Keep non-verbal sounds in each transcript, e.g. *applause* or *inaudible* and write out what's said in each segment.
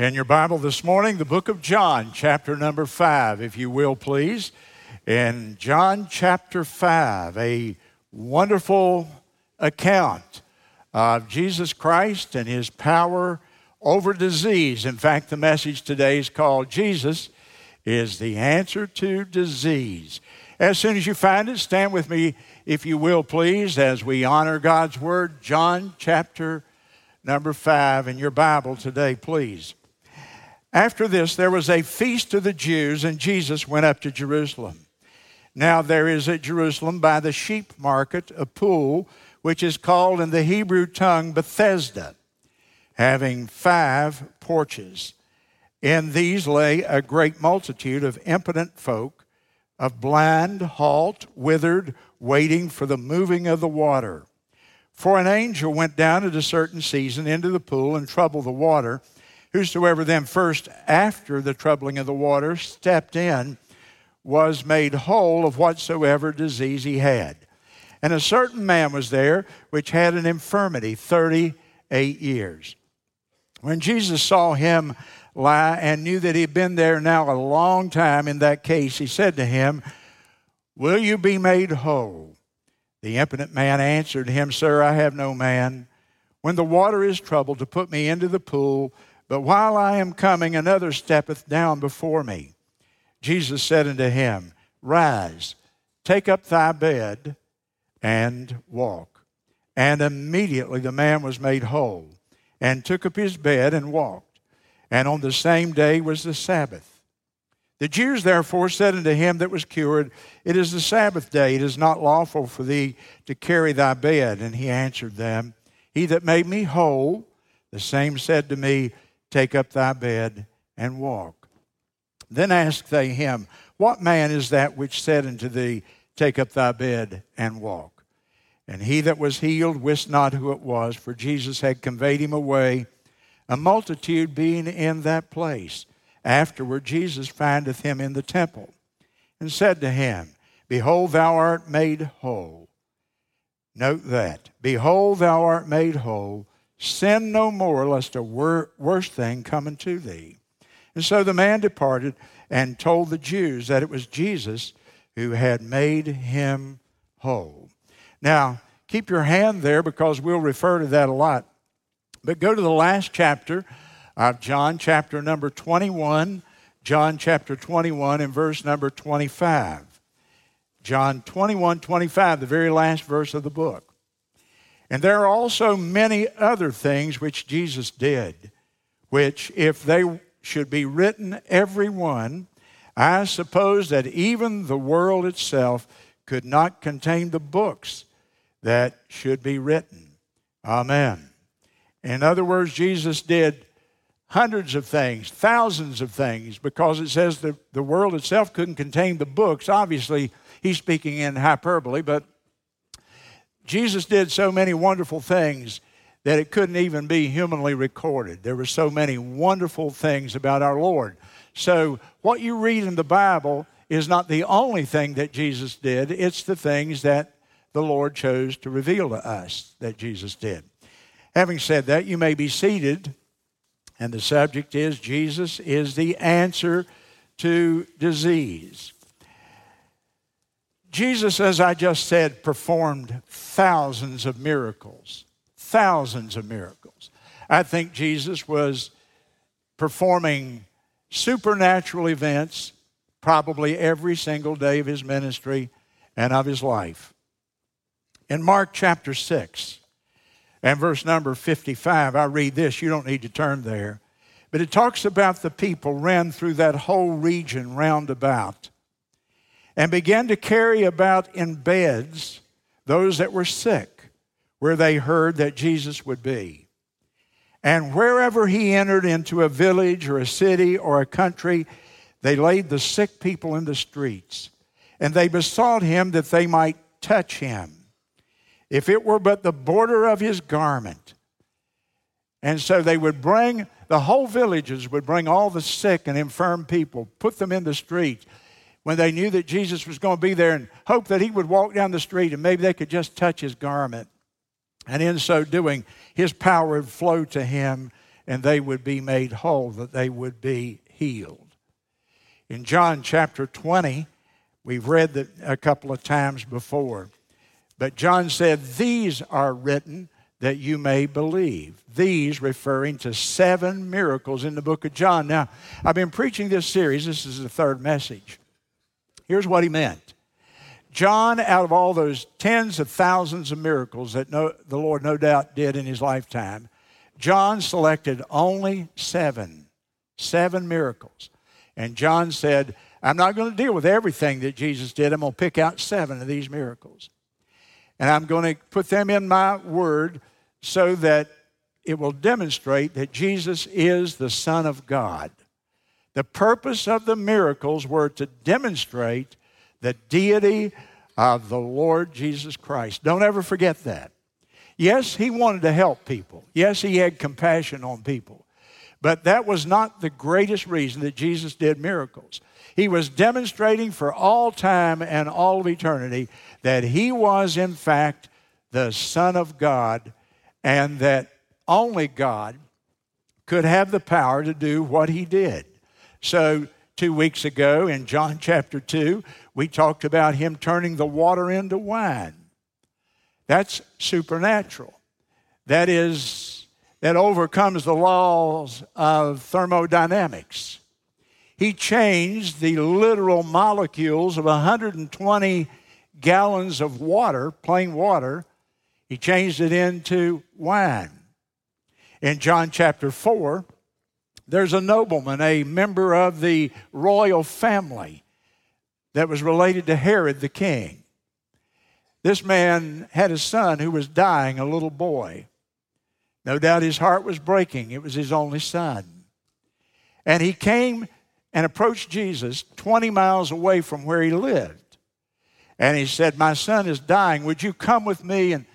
In your Bible this morning, the book of John, chapter number five, if you will, please. In John chapter five, a wonderful account of Jesus Christ and his power over disease. In fact, the message today is called Jesus is the answer to disease. As soon as you find it, stand with me, if you will, please, as we honor God's word. John chapter number five in your Bible today, please. After this, there was a feast of the Jews, and Jesus went up to Jerusalem. Now, there is at Jerusalem by the sheep market a pool, which is called in the Hebrew tongue Bethesda, having five porches. In these lay a great multitude of impotent folk, of blind, halt, withered, waiting for the moving of the water. For an angel went down at a certain season into the pool and troubled the water. Whosoever then first after the troubling of the water stepped in was made whole of whatsoever disease he had. And a certain man was there which had an infirmity 38 years. When Jesus saw him lie and knew that he had been there now a long time in that case, he said to him, Will you be made whole? The impotent man answered him, Sir, I have no man. When the water is troubled, to put me into the pool, but while I am coming, another steppeth down before me. Jesus said unto him, Rise, take up thy bed, and walk. And immediately the man was made whole, and took up his bed and walked. And on the same day was the Sabbath. The Jews therefore said unto him that was cured, It is the Sabbath day, it is not lawful for thee to carry thy bed. And he answered them, He that made me whole, the same said to me, Take up thy bed and walk. Then asked they him, What man is that which said unto thee, Take up thy bed and walk? And he that was healed wist not who it was, for Jesus had conveyed him away, a multitude being in that place. Afterward, Jesus findeth him in the temple, and said to him, Behold, thou art made whole. Note that. Behold, thou art made whole. Sin no more, lest a wor- worse thing come unto thee. And so the man departed and told the Jews that it was Jesus who had made him whole. Now, keep your hand there because we'll refer to that a lot. But go to the last chapter of John, chapter number 21. John chapter 21 and verse number 25. John 21, 25, the very last verse of the book. And there are also many other things which Jesus did, which, if they should be written, every one, I suppose that even the world itself could not contain the books that should be written. Amen. In other words, Jesus did hundreds of things, thousands of things, because it says that the world itself couldn't contain the books. Obviously, he's speaking in hyperbole, but Jesus did so many wonderful things that it couldn't even be humanly recorded. There were so many wonderful things about our Lord. So, what you read in the Bible is not the only thing that Jesus did, it's the things that the Lord chose to reveal to us that Jesus did. Having said that, you may be seated, and the subject is Jesus is the answer to disease. Jesus, as I just said, performed thousands of miracles. Thousands of miracles. I think Jesus was performing supernatural events probably every single day of his ministry and of his life. In Mark chapter 6 and verse number 55, I read this. You don't need to turn there. But it talks about the people ran through that whole region round about and began to carry about in beds those that were sick, where they heard that Jesus would be. And wherever he entered into a village or a city or a country, they laid the sick people in the streets, and they besought him that they might touch him, if it were but the border of his garment. And so they would bring, the whole villages would bring all the sick and infirm people, put them in the streets when they knew that Jesus was going to be there and hoped that he would walk down the street and maybe they could just touch his garment. And in so doing, his power would flow to him and they would be made whole, that they would be healed. In John chapter 20, we've read that a couple of times before, but John said, These are written that you may believe. These referring to seven miracles in the book of John. Now, I've been preaching this series, this is the third message. Here's what he meant John, out of all those tens of thousands of miracles that no, the Lord no doubt did in his lifetime, John selected only seven, seven miracles. And John said, I'm not going to deal with everything that Jesus did. I'm going to pick out seven of these miracles. And I'm going to put them in my word so that it will demonstrate that Jesus is the Son of God. The purpose of the miracles were to demonstrate the deity of the Lord Jesus Christ. Don't ever forget that. Yes, he wanted to help people. Yes, he had compassion on people. But that was not the greatest reason that Jesus did miracles. He was demonstrating for all time and all of eternity that he was, in fact, the Son of God and that only God could have the power to do what he did. So, two weeks ago in John *laughs* chapter 2, we talked about him turning the water into wine. That's supernatural. That is that overcomes the laws of thermodynamics. He changed the literal molecules of 120 gallons of water, plain water, he changed it into wine. In John chapter 4, there's a nobleman, a member of the royal family that was related to Herod the king. This man had a son who was dying, a little boy. No doubt his heart was breaking. It was his only son. And he came and approached Jesus 20 miles away from where he lived. And he said, My son is dying. Would you come with me and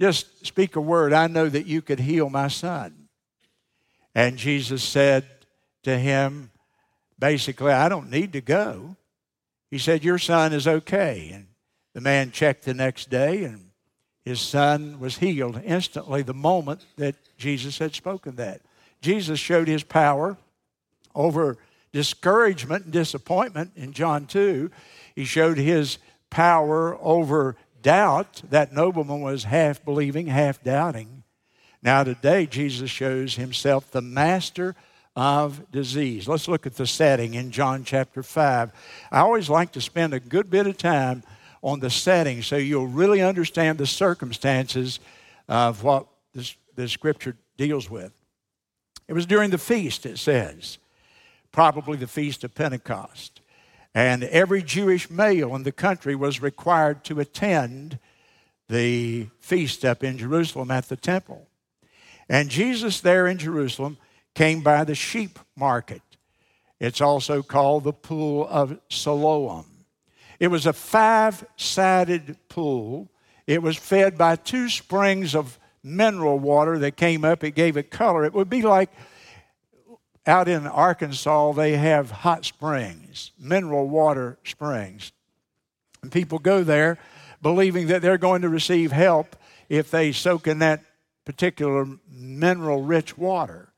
just speak a word? I know that you could heal my son. And Jesus said to him, basically, I don't need to go. He said, Your son is okay. And the man checked the next day and his son was healed instantly the moment that Jesus had spoken that. Jesus showed his power over discouragement and disappointment in John 2. He showed his power over doubt. That nobleman was half believing, half doubting. Now, today, Jesus shows himself the master of disease. Let's look at the setting in John chapter 5. I always like to spend a good bit of time on the setting so you'll really understand the circumstances of what this, the scripture deals with. It was during the feast, it says, probably the feast of Pentecost. And every Jewish male in the country was required to attend the feast up in Jerusalem at the temple. And Jesus, there in Jerusalem, came by the sheep market. It's also called the pool of Siloam. It was a five sided pool. It was fed by two springs of mineral water that came up. It gave it color. It would be like out in Arkansas, they have hot springs, mineral water springs. And people go there believing that they're going to receive help if they soak in that particular mineral rich water.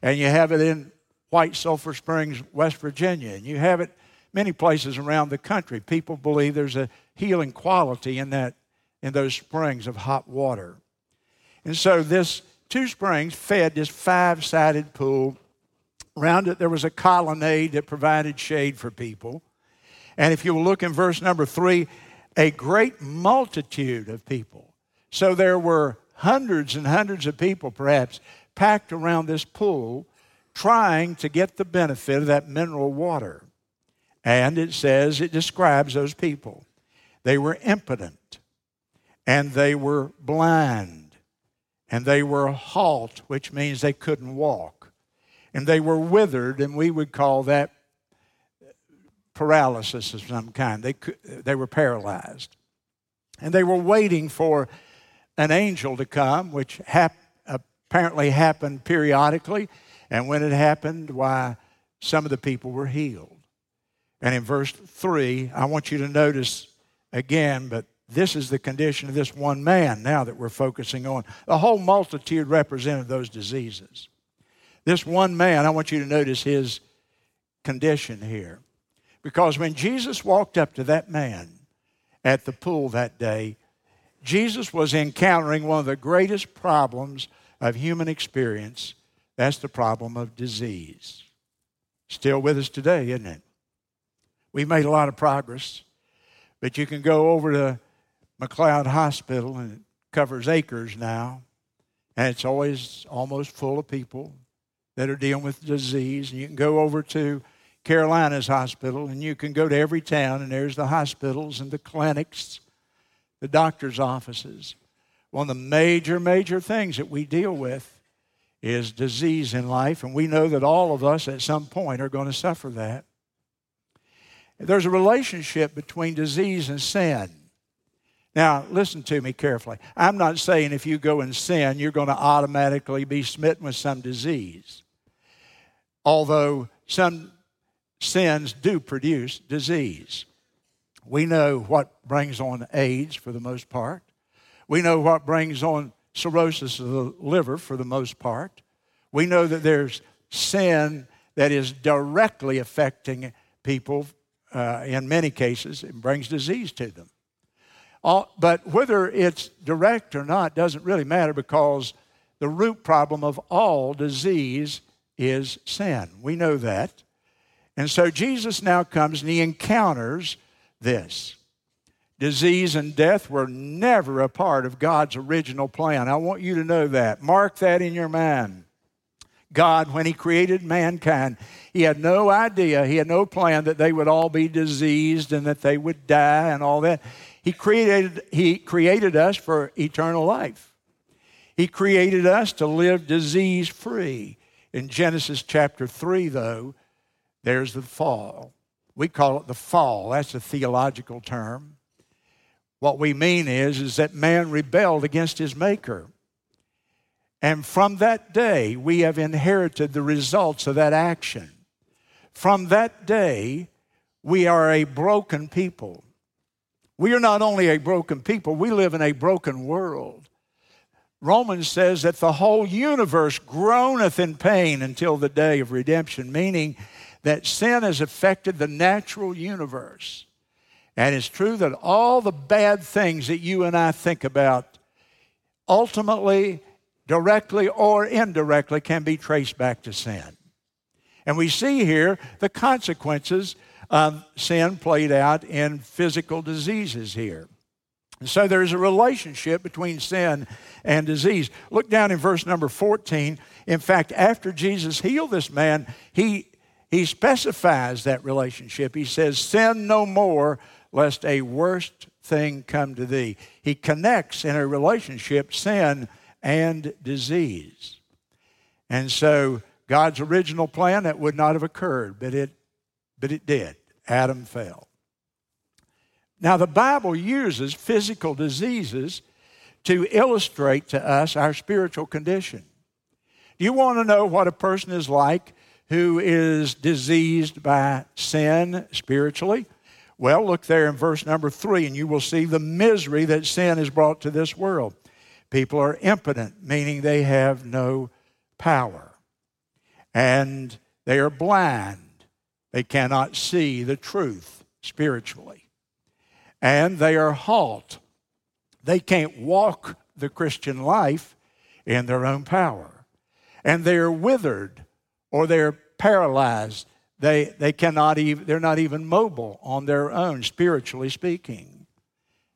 And you have it in White Sulphur Springs, West Virginia, and you have it many places around the country. People believe there's a healing quality in that in those springs of hot water. And so this two springs fed this five-sided pool. Around it there was a colonnade that provided shade for people. And if you will look in verse number 3, a great multitude of people. So there were hundreds and hundreds of people perhaps packed around this pool trying to get the benefit of that mineral water. And it says, it describes those people. They were impotent, and they were blind, and they were halt, which means they couldn't walk, and they were withered, and we would call that paralysis of some kind. They, they were paralyzed. And they were waiting for an angel to come, which hap- apparently happened periodically. And when it happened, why, some of the people were healed. And in verse 3, I want you to notice again, but this is the condition of this one man now that we're focusing on. The whole multitude represented those diseases. This one man, I want you to notice his condition here. Because when Jesus walked up to that man at the pool that day, Jesus was encountering one of the greatest problems of human experience. That's the problem of disease. Still with us today, isn't it? We've made a lot of progress, but you can go over to McLeod Hospital and it covers acres now, and it's always almost full of people that are dealing with disease. And you can go over to Carolinas Hospital, and you can go to every town, and there's the hospitals and the clinics, the doctor's offices. One of the major, major things that we deal with is disease in life, and we know that all of us at some point are going to suffer that. There's a relationship between disease and sin. Now, listen to me carefully. I'm not saying if you go and sin, you're going to automatically be smitten with some disease. Although some sins do produce disease. We know what brings on AIDS for the most part. We know what brings on cirrhosis of the liver for the most part. We know that there's sin that is directly affecting people uh, in many cases. and brings disease to them. All, but whether it's direct or not doesn't really matter because the root problem of all disease is sin. We know that. And so Jesus now comes and he encounters this. Disease and death were never a part of God's original plan. I want you to know that. Mark that in your mind. God, when He created mankind, He had no idea, He had no plan that they would all be diseased and that they would die and all that. He created, he created us for eternal life. He created us to live disease free. In Genesis chapter 3, though, there's the fall. We call it the fall. That's a theological term. What we mean is, is that man rebelled against his maker. And from that day, we have inherited the results of that action. From that day, we are a broken people. We are not only a broken people, we live in a broken world. Romans says that the whole universe groaneth in pain until the day of redemption, meaning that sin has affected the natural universe. And it's true that all the bad things that you and I think about ultimately, directly or indirectly, can be traced back to sin. And we see here the consequences of sin played out in physical diseases here. so there's a relationship between sin and disease. Look down in verse number 14. In fact, after Jesus healed this man, he he specifies that relationship. He says, Sin no more, lest a worse thing come to thee. He connects in a relationship sin and disease. And so, God's original plan, that would not have occurred, but it, but it did. Adam fell. Now, the Bible uses physical diseases to illustrate to us our spiritual condition. Do you want to know what a person is like who is diseased by sin spiritually? Well, look there in verse number three, and you will see the misery that sin has brought to this world. People are impotent, meaning they have no power. And they are blind. They cannot see the truth spiritually. And they are halt. They can't walk the Christian life in their own power. And they are withered or they're paralyzed. They, they cannot even, they're not even mobile on their own, spiritually speaking.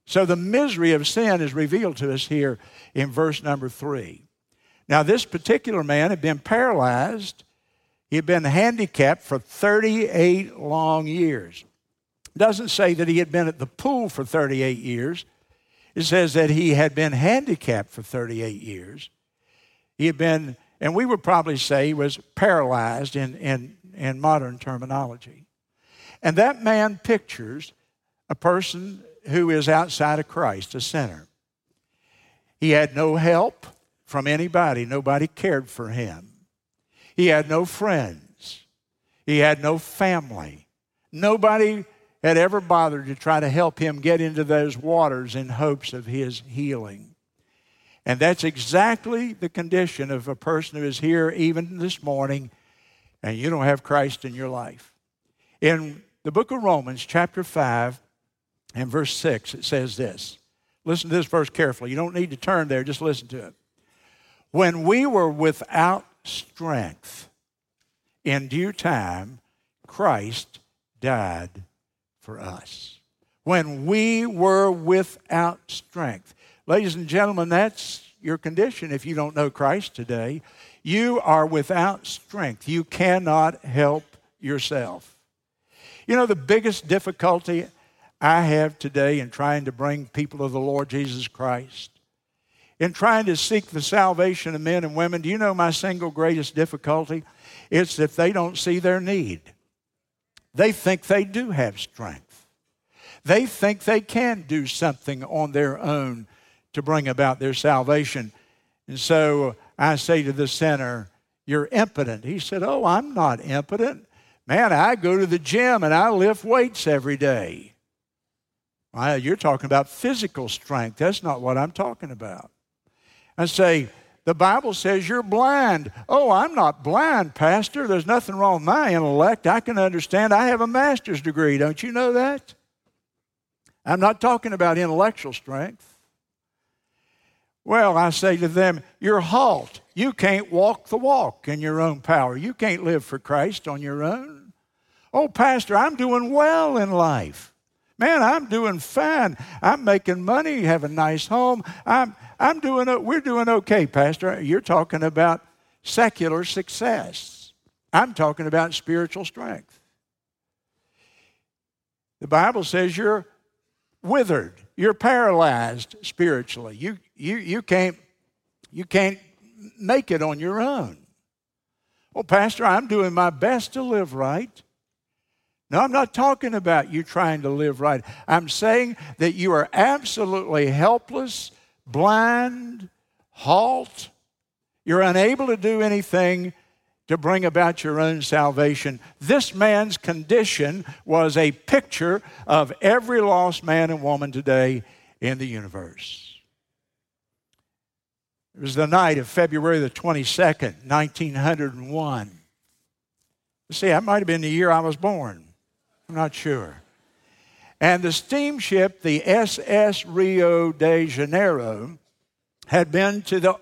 So the misery of sin is revealed to us here in verse number three. Now, this particular man had been paralyzed, he had been handicapped for 38 long years. It doesn't say that he had been at the pool for 38 years. It says that he had been handicapped for 38 years. He had been and we would probably say he was paralyzed in, in, in modern terminology. And that man pictures a person who is outside of Christ, a sinner. He had no help from anybody, nobody cared for him. He had no friends, he had no family. Nobody had ever bothered to try to help him get into those waters in hopes of his healing. And that's exactly the condition of a person who is here even this morning and you don't have Christ in your life. In the book of Romans, chapter 5, and verse 6, it says this. Listen to this verse carefully. You don't need to turn there, just listen to it. When we were without strength, in due time, Christ died for us. When we were without strength. Ladies and gentlemen, that's your condition if you don't know Christ today. You are without strength. You cannot help yourself. You know, the biggest difficulty I have today in trying to bring people to the Lord Jesus Christ, in trying to seek the salvation of men and women, do you know my single greatest difficulty? It's that they don't see their need. They think they do have strength. They think they can do something on their own to bring about their salvation. And so I say to the sinner, You're impotent. He said, Oh, I'm not impotent. Man, I go to the gym and I lift weights every day. Well, you're talking about physical strength. That's not what I'm talking about. I say, the Bible says you're blind. Oh, I'm not blind, Pastor. There's nothing wrong with my intellect. I can understand. I have a master's degree. Don't you know that? I'm not talking about intellectual strength. Well, I say to them, You're halt. You can't walk the walk in your own power. You can't live for Christ on your own. Oh, Pastor, I'm doing well in life. Man, I'm doing fine. I'm making money, have a nice home. I'm, I'm doing, we're doing okay, Pastor. You're talking about secular success. I'm talking about spiritual strength. The Bible says you're withered. You're paralyzed spiritually. You, you, you, can't, you can't make it on your own. Well, Pastor, I'm doing my best to live right. No, I'm not talking about you trying to live right. I'm saying that you are absolutely helpless, blind, halt. You're unable to do anything to bring about your own salvation. This man's condition was a picture of every lost man and woman today in the universe. It was the night of February the 22nd, 1901. See, that might have been the year I was born. I'm not sure. And the steamship, the SS Rio de Janeiro, had been to, the,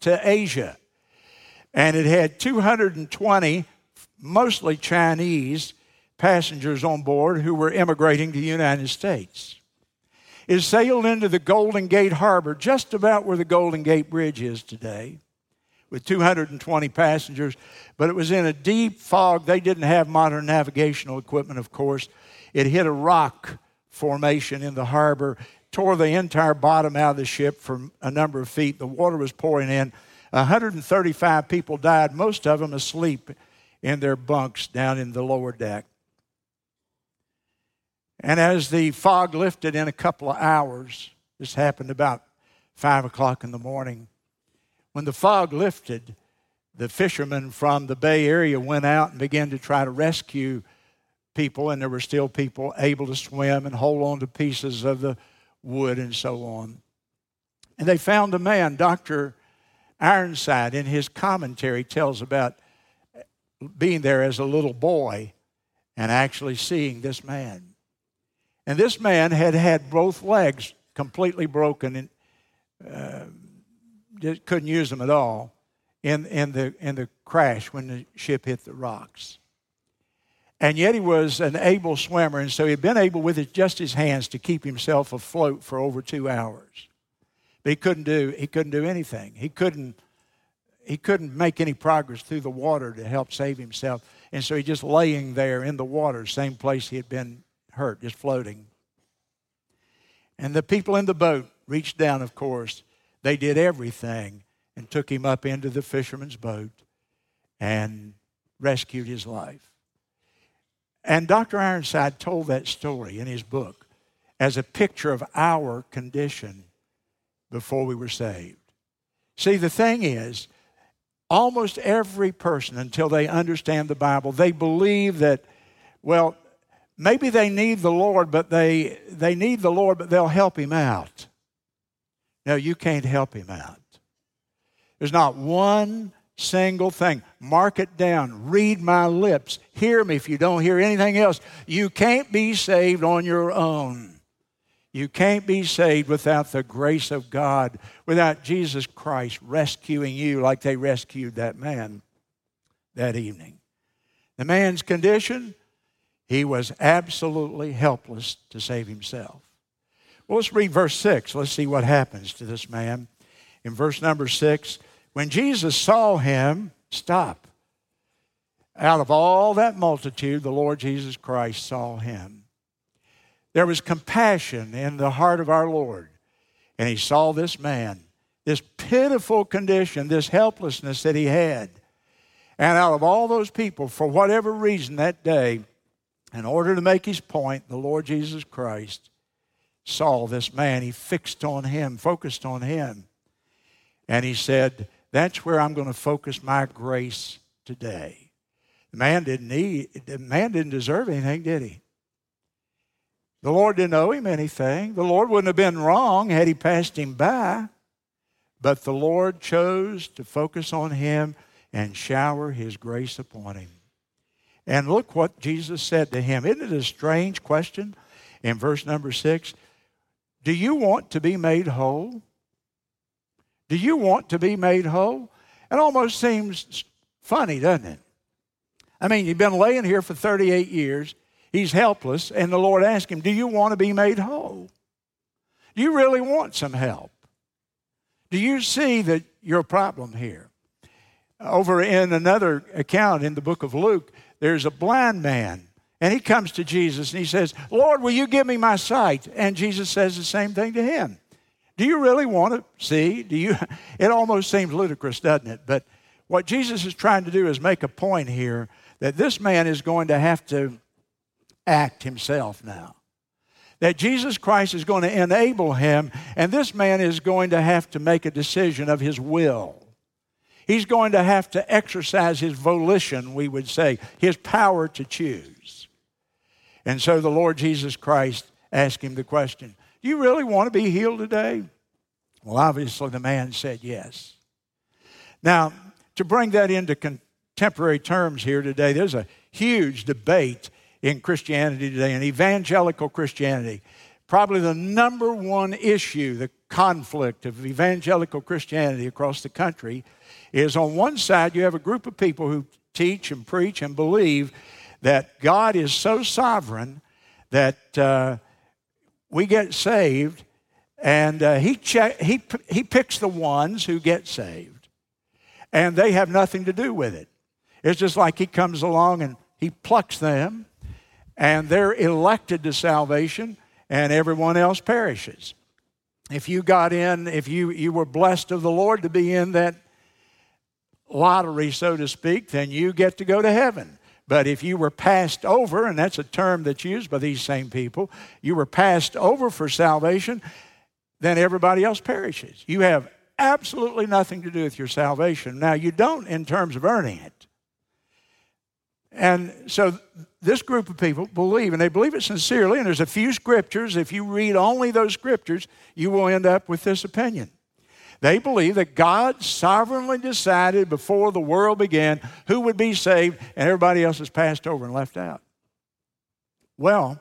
to Asia and it had 220, mostly Chinese, passengers on board who were immigrating to the United States. It sailed into the Golden Gate Harbor, just about where the Golden Gate Bridge is today, with 220 passengers, but it was in a deep fog. They didn't have modern navigational equipment, of course. It hit a rock formation in the harbor, tore the entire bottom out of the ship for a number of feet. The water was pouring in. 135 people died, most of them asleep in their bunks down in the lower deck. And as the fog lifted in a couple of hours, this happened about five o'clock in the morning, when the fog lifted, the fishermen from the Bay Area went out and began to try to rescue people, and there were still people able to swim and hold on to pieces of the wood and so on. And they found a man, Dr. Ironside, in his commentary, tells about being there as a little boy and actually seeing this man. And this man had had both legs completely broken and uh, couldn't use them at all in, in, the, in the crash when the ship hit the rocks. And yet he was an able swimmer, and so he'd been able with just his hands to keep himself afloat for over two hours. But he couldn't do, he couldn't do anything. He couldn't, he couldn't make any progress through the water to help save himself. And so he just laying there in the water, same place he had been hurt, just floating. And the people in the boat reached down, of course. They did everything and took him up into the fisherman's boat and rescued his life. And Dr. Ironside told that story in his book as a picture of our condition before we were saved. See, the thing is, almost every person, until they understand the Bible, they believe that, well, maybe they need the Lord, but they, they need the Lord, but they'll help him out. No, you can't help him out. There's not one single thing. Mark it down. Read my lips. Hear me if you don't hear anything else. You can't be saved on your own. You can't be saved without the grace of God, without Jesus Christ rescuing you like they rescued that man that evening. The man's condition, he was absolutely helpless to save himself. Well, let's read verse 6. Let's see what happens to this man. In verse number 6, when Jesus saw him, stop. Out of all that multitude, the Lord Jesus Christ saw him. There was compassion in the heart of our Lord. And he saw this man, this pitiful condition, this helplessness that he had. And out of all those people, for whatever reason that day, in order to make his point, the Lord Jesus Christ saw this man. He fixed on him, focused on him. And he said, That's where I'm going to focus my grace today. The man didn't need, the man didn't deserve anything, did he? The Lord didn't owe him anything. The Lord wouldn't have been wrong had he passed him by. But the Lord chose to focus on him and shower his grace upon him. And look what Jesus said to him. Isn't it a strange question in verse number six? Do you want to be made whole? Do you want to be made whole? It almost seems funny, doesn't it? I mean, you've been laying here for 38 years. He's helpless, and the Lord asked him, Do you want to be made whole? Do you really want some help? Do you see that your problem here? Over in another account in the book of Luke, there's a blind man, and he comes to Jesus and he says, Lord, will you give me my sight? And Jesus says the same thing to him. Do you really want to see? Do you? *laughs* It almost seems ludicrous, doesn't it? But what Jesus is trying to do is make a point here that this man is going to have to act himself now. That Jesus Christ is going to enable him, and this man is going to have to make a decision of his will. He's going to have to exercise his volition, we would say, his power to choose. And so the Lord Jesus Christ asked him the question Do you really want to be healed today? Well, obviously, the man said yes. Now, to bring that into contemporary terms here today, there's a huge debate in Christianity today, in evangelical Christianity. Probably the number one issue, the conflict of evangelical Christianity across the country is on one side, you have a group of people who teach and preach and believe that God is so sovereign that uh, we get saved and uh, he, he, he picks the ones who get saved and they have nothing to do with it. It's just like he comes along and he plucks them and they're elected to salvation and everyone else perishes. If you got in, if you, you were blessed of the Lord to be in that lottery, so to speak, then you get to go to heaven. But if you were passed over, and that's a term that's used by these same people, you were passed over for salvation, then everybody else perishes. You have absolutely nothing to do with your salvation. Now, you don't in terms of earning it. And so this group of people believe, and they believe it sincerely, and there's a few scriptures. If you read only those scriptures, you will end up with this opinion. They believe that God sovereignly decided before the world began who would be saved, and everybody else is passed over and left out. Well,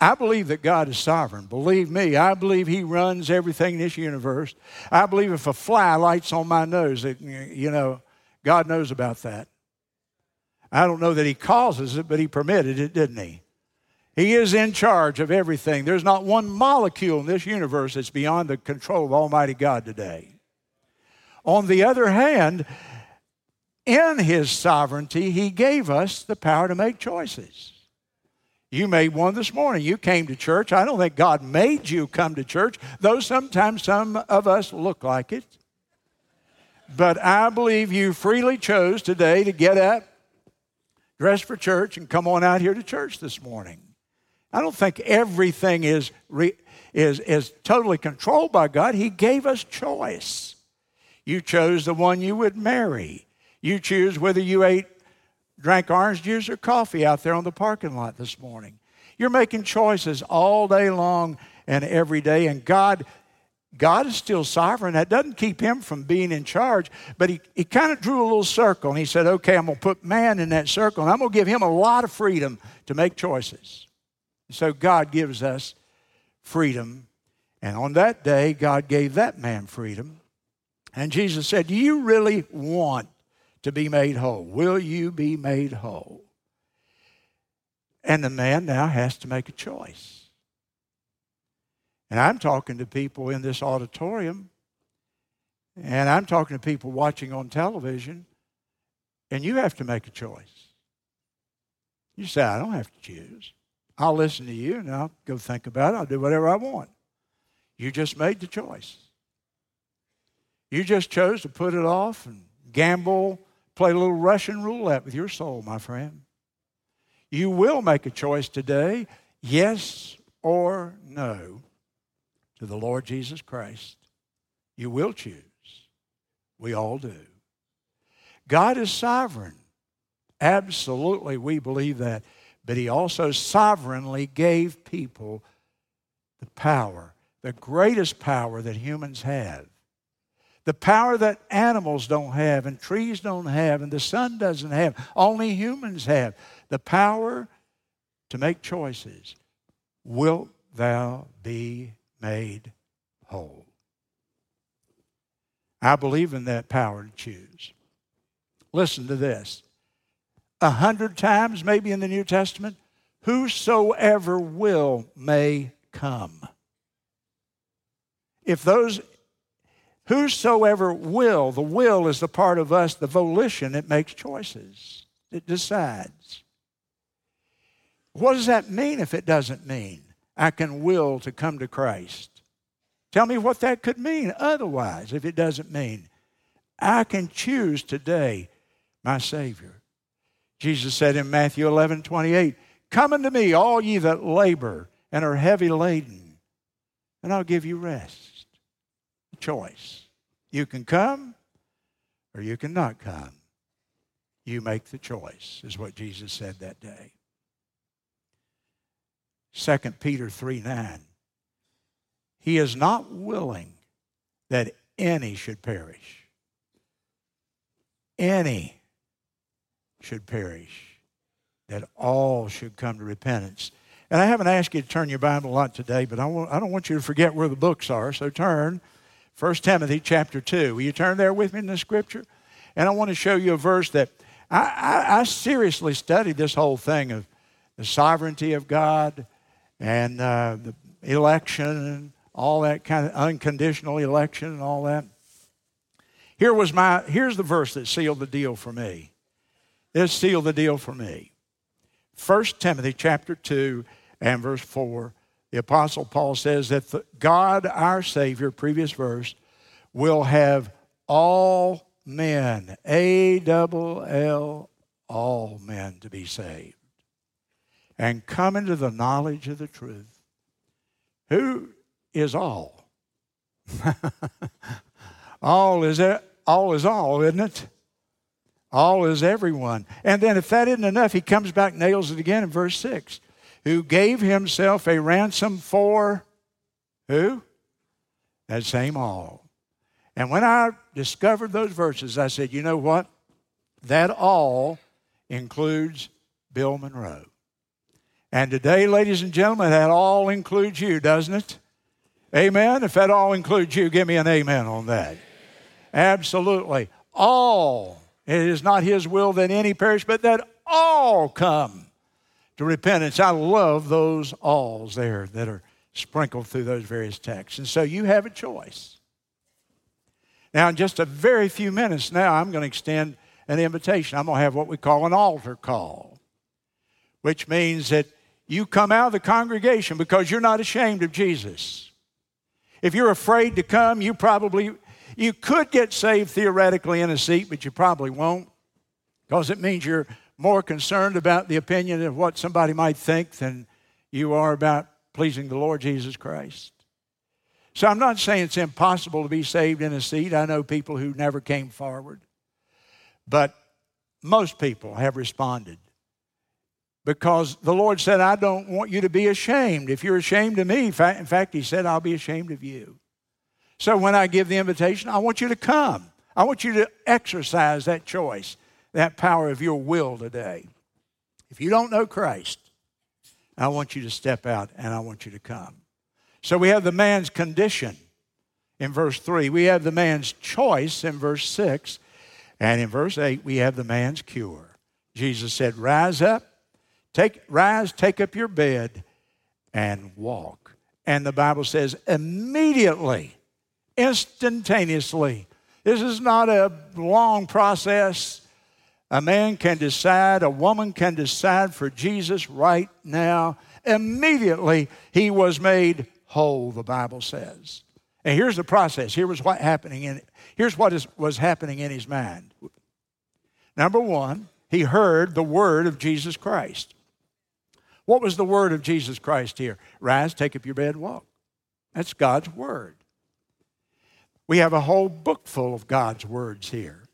I believe that God is sovereign. Believe me, I believe He runs everything in this universe. I believe if a fly lights on my nose, that, you know, God knows about that. I don't know that He causes it, but He permitted it, didn't He? He is in charge of everything. There's not one molecule in this universe that's beyond the control of Almighty God today. On the other hand, in His sovereignty, He gave us the power to make choices. You made one this morning. You came to church. I don't think God made you come to church, though sometimes some of us look like it. But I believe you freely chose today to get up, dress for church, and come on out here to church this morning. I don't think everything is, re, is, is totally controlled by God. He gave us choice. You chose the one you would marry. You choose whether you ate, drank orange juice or coffee out there on the parking lot this morning. You're making choices all day long and every day, and God God is still sovereign. That doesn't keep him from being in charge. But he, he kind of drew a little circle and he said, okay, I'm going to put man in that circle and I'm going to give him a lot of freedom to make choices. So God gives us freedom. And on that day, God gave that man freedom. And Jesus said, Do you really want to be made whole? Will you be made whole? And the man now has to make a choice. And I'm talking to people in this auditorium, and I'm talking to people watching on television, and you have to make a choice. You say, I don't have to choose. I'll listen to you and I'll go think about it. I'll do whatever I want. You just made the choice. You just chose to put it off and gamble, play a little Russian roulette with your soul, my friend. You will make a choice today, yes or no to the Lord Jesus Christ, you will choose. We all do. God is sovereign. Absolutely, we believe that. But He also sovereignly gave people the power, the greatest power that humans have. The power that animals don't have, and trees don't have, and the sun doesn't have, only humans have. The power to make choices. Wilt thou be made whole. I believe in that power to choose. Listen to this. A hundred times, maybe in the New Testament, whosoever will may come. If those, whosoever will, the will is the part of us, the volition, it makes choices, it decides. What does that mean if it doesn't mean? I can will to come to Christ. Tell me what that could mean otherwise if it doesn't mean I can choose today my Savior. Jesus said in Matthew 11 28, Come unto me, all ye that labor and are heavy laden, and I'll give you rest. choice. You can come or you cannot come. You make the choice, is what Jesus said that day. 2 Peter 3 9. He is not willing that any should perish. Any should perish, that all should come to repentance. And I haven't asked you to turn your Bible a lot today, but I, want, I don't want you to forget where the books are. So turn 1 Timothy chapter 2. Will you turn there with me in the scripture? And I want to show you a verse that I, I, I seriously studied this whole thing of the sovereignty of God and uh, the election and all that kind of unconditional election and all that. Here was my here's the verse that sealed the deal for me. This sealed the deal for me. 1 Timothy chapter 2 and verse 4. The apostle Paul says that the, God our savior previous verse will have all men A double L all men to be saved and come into the knowledge of the truth. Who is all? *laughs* all is all is all, isn't it? All is everyone. And then if that isn't enough, he comes back nails it again in verse 6. Who gave himself a ransom for who? That same all. And when I discovered those verses, I said, you know what? That all includes Bill Monroe. And today, ladies and gentlemen, that all includes you, doesn't it? Amen? If that all includes you, give me an amen on that. Absolutely. All. It is not His will that any perish, but that all come to repentance. I love those alls there that are sprinkled through those various texts. And so you have a choice. Now, in just a very few minutes now, I'm going to extend an invitation. I'm going to have what we call an altar call, which means that you come out of the congregation because you're not ashamed of Jesus. If you're afraid to come, you probably you could get saved theoretically in a seat, but you probably won't because it means you're more concerned about the opinion of what somebody might think than you are about pleasing the Lord Jesus Christ. So I'm not saying it's impossible to be saved in a seat. I know people who never came forward. But most people have responded because the Lord said, I don't want you to be ashamed. If you're ashamed of me, in fact, He said, I'll be ashamed of you. So when I give the invitation, I want you to come. I want you to exercise that choice, that power of your will today. If you don't know Christ, I want you to step out and I want you to come. So we have the man's condition in verse 3. We have the man's choice in verse 6. And in verse 8, we have the man's cure. Jesus said, Rise up, take, rise, take up your bed, and walk. And the Bible says, immediately, instantaneously. This is not a long process. A man can decide, a woman can decide for Jesus right now. Immediately, he was made whole, the Bible says. And here's the process. Here was what happening in here's what is, was happening in his mind. Number one, he heard the word of Jesus Christ. What was the word of Jesus Christ here? Rise, take up your bed, walk. That's God's word. We have a whole book full of God's words here.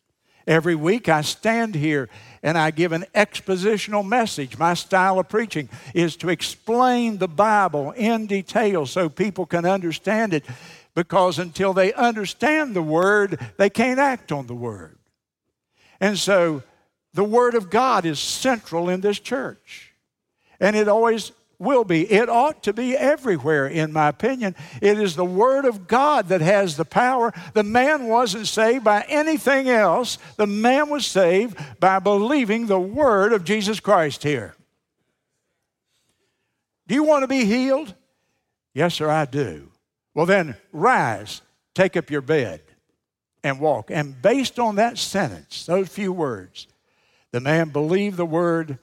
Every week I stand here and I give an expositional message. My style of preaching is to explain the Bible in detail so people can understand it because until they understand the Word, they can't act on the Word. And so the Word of God is central in this church. And it always will be. It ought to be everywhere, in my opinion. It is the Word of God that has the power. The man wasn't saved by anything else, the man was saved by believing the Word of Jesus Christ here. Do you want to be healed? Yes, sir, I do. Well, then rise, take up your bed, and walk. And based on that sentence, those few words, the man believed the word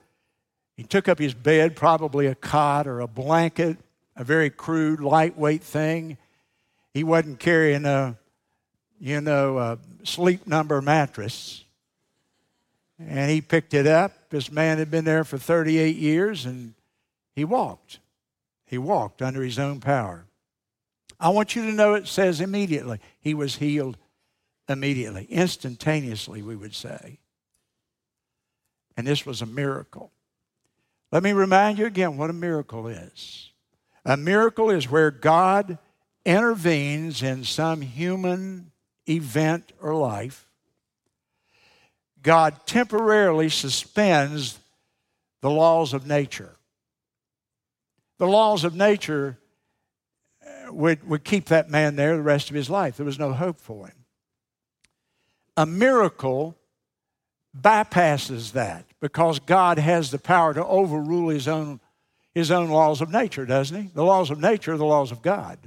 he took up his bed, probably a cot or a blanket, a very crude, lightweight thing. He wasn't carrying a, you know, a sleep number mattress. And he picked it up. This man had been there for 38 years and he walked. He walked under his own power. I want you to know it says immediately. He was healed immediately, instantaneously, we would say. And this was a miracle. Let me remind you again what a miracle is. A miracle is where God intervenes in some human event or life. God temporarily suspends the laws of nature. The laws of nature uh, would, would keep that man there the rest of his life. There was no hope for him. A miracle bypasses that because God has the power to overrule his own, his own laws of nature, doesn't he? The laws of nature are the laws of God.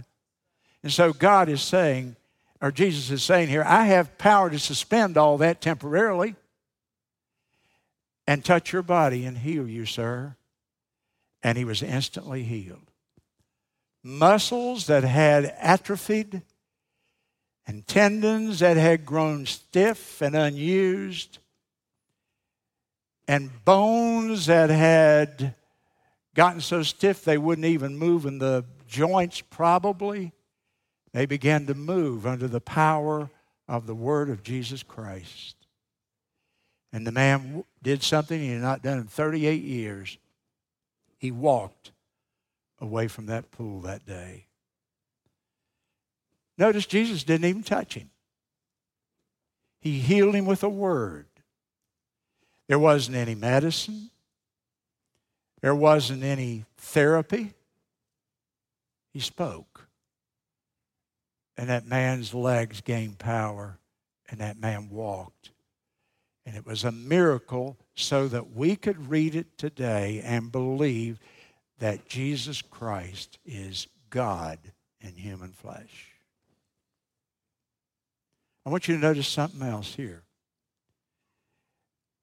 And so God is saying, or Jesus is saying here, I have power to suspend all that temporarily and touch your body and heal you, sir. And he was instantly healed. Muscles that had atrophied and tendons that had grown stiff and unused and bones that had gotten so stiff they wouldn't even move in the joints, probably, they began to move under the power of the word of Jesus Christ. And the man did something he had not done in 38 years. He walked away from that pool that day. Notice Jesus didn't even touch him. He healed him with a word. There wasn't any medicine. There wasn't any therapy. He spoke. And that man's legs gained power, and that man walked. And it was a miracle so that we could read it today and believe that Jesus Christ is God in human flesh. I want you to notice something else here.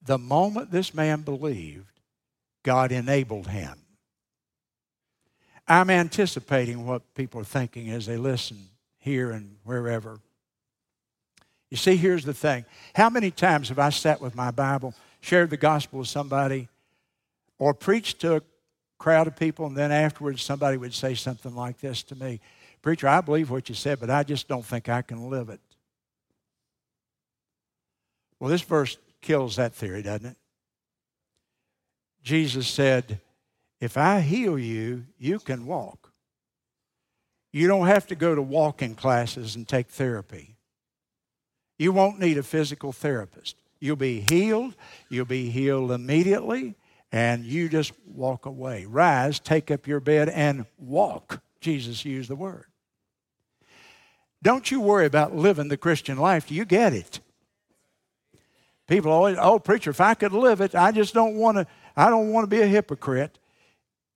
The moment this man believed, God enabled him. I'm anticipating what people are thinking as they listen here and wherever. You see, here's the thing. How many times have I sat with my Bible, shared the gospel with somebody, or preached to a crowd of people, and then afterwards somebody would say something like this to me Preacher, I believe what you said, but I just don't think I can live it. Well, this verse kills that theory, doesn't it? Jesus said, If I heal you, you can walk. You don't have to go to walking classes and take therapy. You won't need a physical therapist. You'll be healed. You'll be healed immediately, and you just walk away. Rise, take up your bed, and walk. Jesus used the word. Don't you worry about living the Christian life. You get it. People always, oh, preacher, if I could live it, I just don't want to, I don't want to be a hypocrite.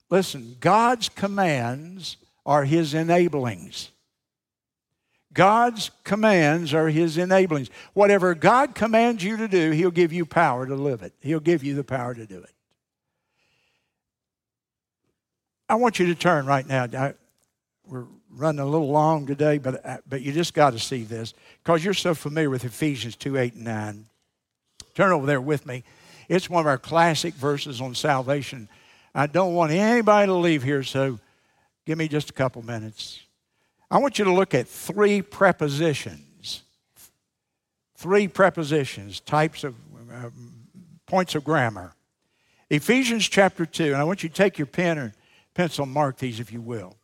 Listen, God's commands are his enablings. God's commands are his enablings. Whatever God commands you to do, he'll give you power to live it. He'll give you the power to do it. I want you to turn right now. I, we're running a little long today, but, uh, but you just got to see this because you're so familiar with Ephesians 2 8 and 9. Turn over there with me. It's one of our classic verses on salvation. I don't want anybody to leave here, so give me just a couple minutes. I want you to look at three prepositions. Three prepositions, types of uh, points of grammar. Ephesians chapter 2, and I want you to take your pen or pencil and mark these if you will.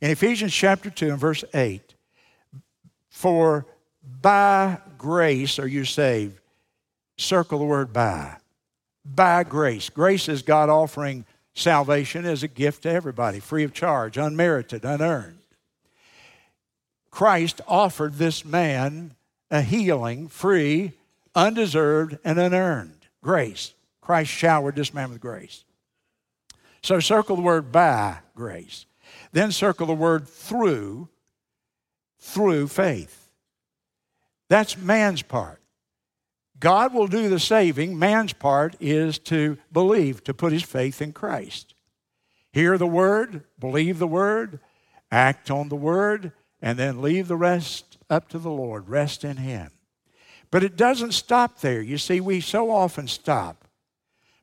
In Ephesians chapter 2 and verse 8, for by grace are you saved. Circle the word by. By grace. Grace is God offering salvation as a gift to everybody, free of charge, unmerited, unearned. Christ offered this man a healing, free, undeserved, and unearned grace. Christ showered this man with grace. So circle the word by grace. Then circle the word through, through faith. That's man's part. God will do the saving. Man's part is to believe, to put his faith in Christ. Hear the word, believe the word, act on the word, and then leave the rest up to the Lord. Rest in him. But it doesn't stop there. You see, we so often stop.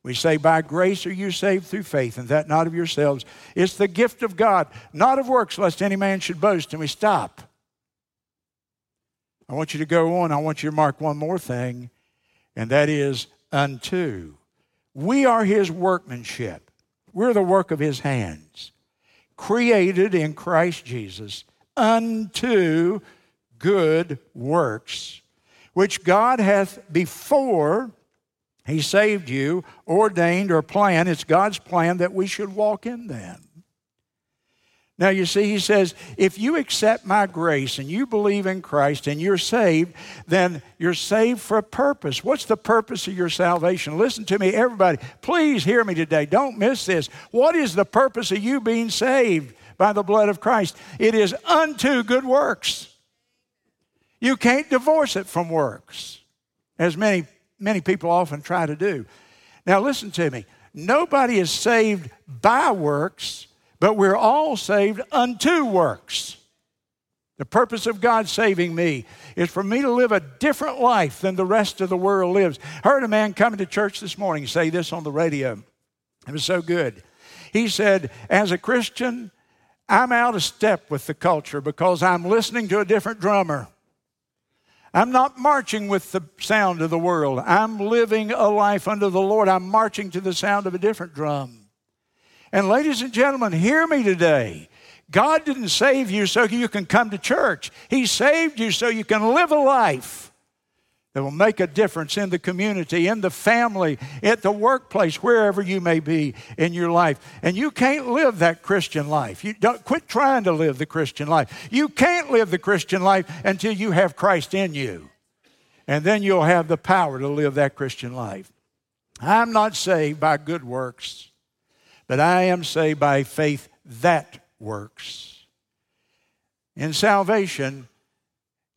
We say, By grace are you saved through faith, and that not of yourselves. It's the gift of God, not of works, lest any man should boast. And we stop. I want you to go on. I want you to mark one more thing and that is unto. We are his workmanship. We're the work of his hands, created in Christ Jesus unto good works, which God hath before he saved you, ordained or planned. It's God's plan that we should walk in them. Now, you see, he says, if you accept my grace and you believe in Christ and you're saved, then you're saved for a purpose. What's the purpose of your salvation? Listen to me, everybody. Please hear me today. Don't miss this. What is the purpose of you being saved by the blood of Christ? It is unto good works. You can't divorce it from works, as many, many people often try to do. Now, listen to me. Nobody is saved by works but we're all saved unto works. The purpose of God saving me is for me to live a different life than the rest of the world lives. Heard a man coming to church this morning say this on the radio. It was so good. He said, As a Christian, I'm out of step with the culture because I'm listening to a different drummer. I'm not marching with the sound of the world. I'm living a life under the Lord. I'm marching to the sound of a different drum. And ladies and gentlemen, hear me today. God didn't save you so you can come to church. He saved you so you can live a life that will make a difference in the community, in the family, at the workplace, wherever you may be in your life. And you can't live that Christian life. You don't quit trying to live the Christian life. You can't live the Christian life until you have Christ in you. And then you'll have the power to live that Christian life. I'm not saved by good works but I am saved by faith that works. In salvation,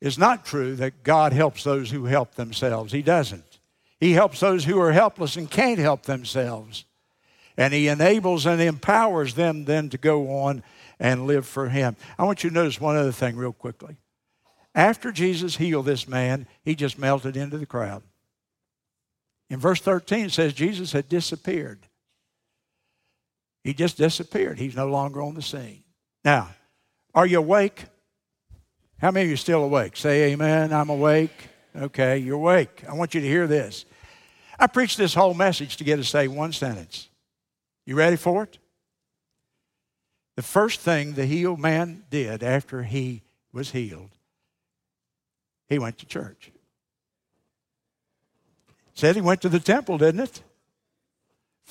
it's not true that God helps those who help themselves. He doesn't. He helps those who are helpless and can't help themselves. And He enables and empowers them then to go on and live for Him. I want you to notice one other thing, real quickly. After Jesus healed this man, he just melted into the crowd. In verse 13, it says Jesus had disappeared. He just disappeared. He's no longer on the scene. Now, are you awake? How many of you still awake? Say amen. I'm awake. Okay, you're awake. I want you to hear this. I preached this whole message to get to say one sentence. You ready for it? The first thing the healed man did after he was healed, he went to church. Said he went to the temple, didn't it?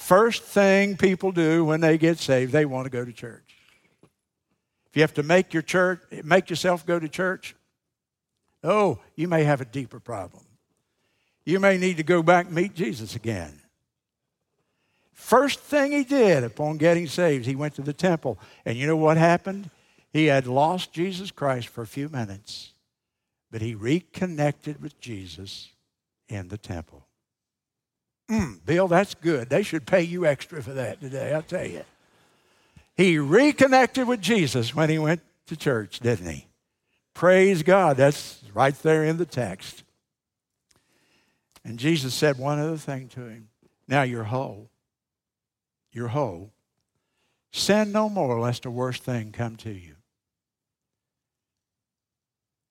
First thing people do when they get saved, they want to go to church. If you have to make your church, make yourself go to church, oh, you may have a deeper problem. You may need to go back and meet Jesus again. First thing he did upon getting saved, he went to the temple. And you know what happened? He had lost Jesus Christ for a few minutes, but he reconnected with Jesus in the temple. Mm, Bill, that's good. They should pay you extra for that today, I'll tell you. He reconnected with Jesus when he went to church, didn't he? Praise God. That's right there in the text. And Jesus said one other thing to him. Now you're whole. You're whole. Sin no more, lest a worse thing come to you.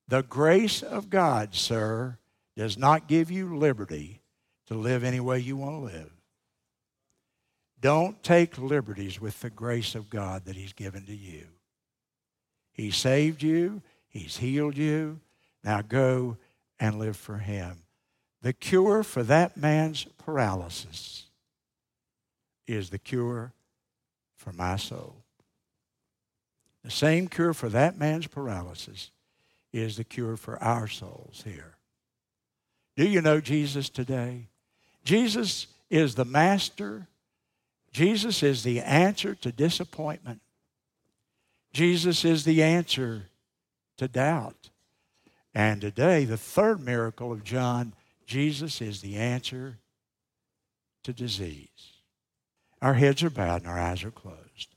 The grace of God, sir, does not give you liberty to live any way you want to live. Don't take liberties with the grace of God that He's given to you. He saved you, He's healed you. Now go and live for Him. The cure for that man's paralysis is the cure for my soul. The same cure for that man's paralysis is the cure for our souls here. Do you know Jesus today? Jesus is the master. Jesus is the answer to disappointment. Jesus is the answer to doubt. And today, the third miracle of John, Jesus is the answer to disease. Our heads are bowed and our eyes are closed.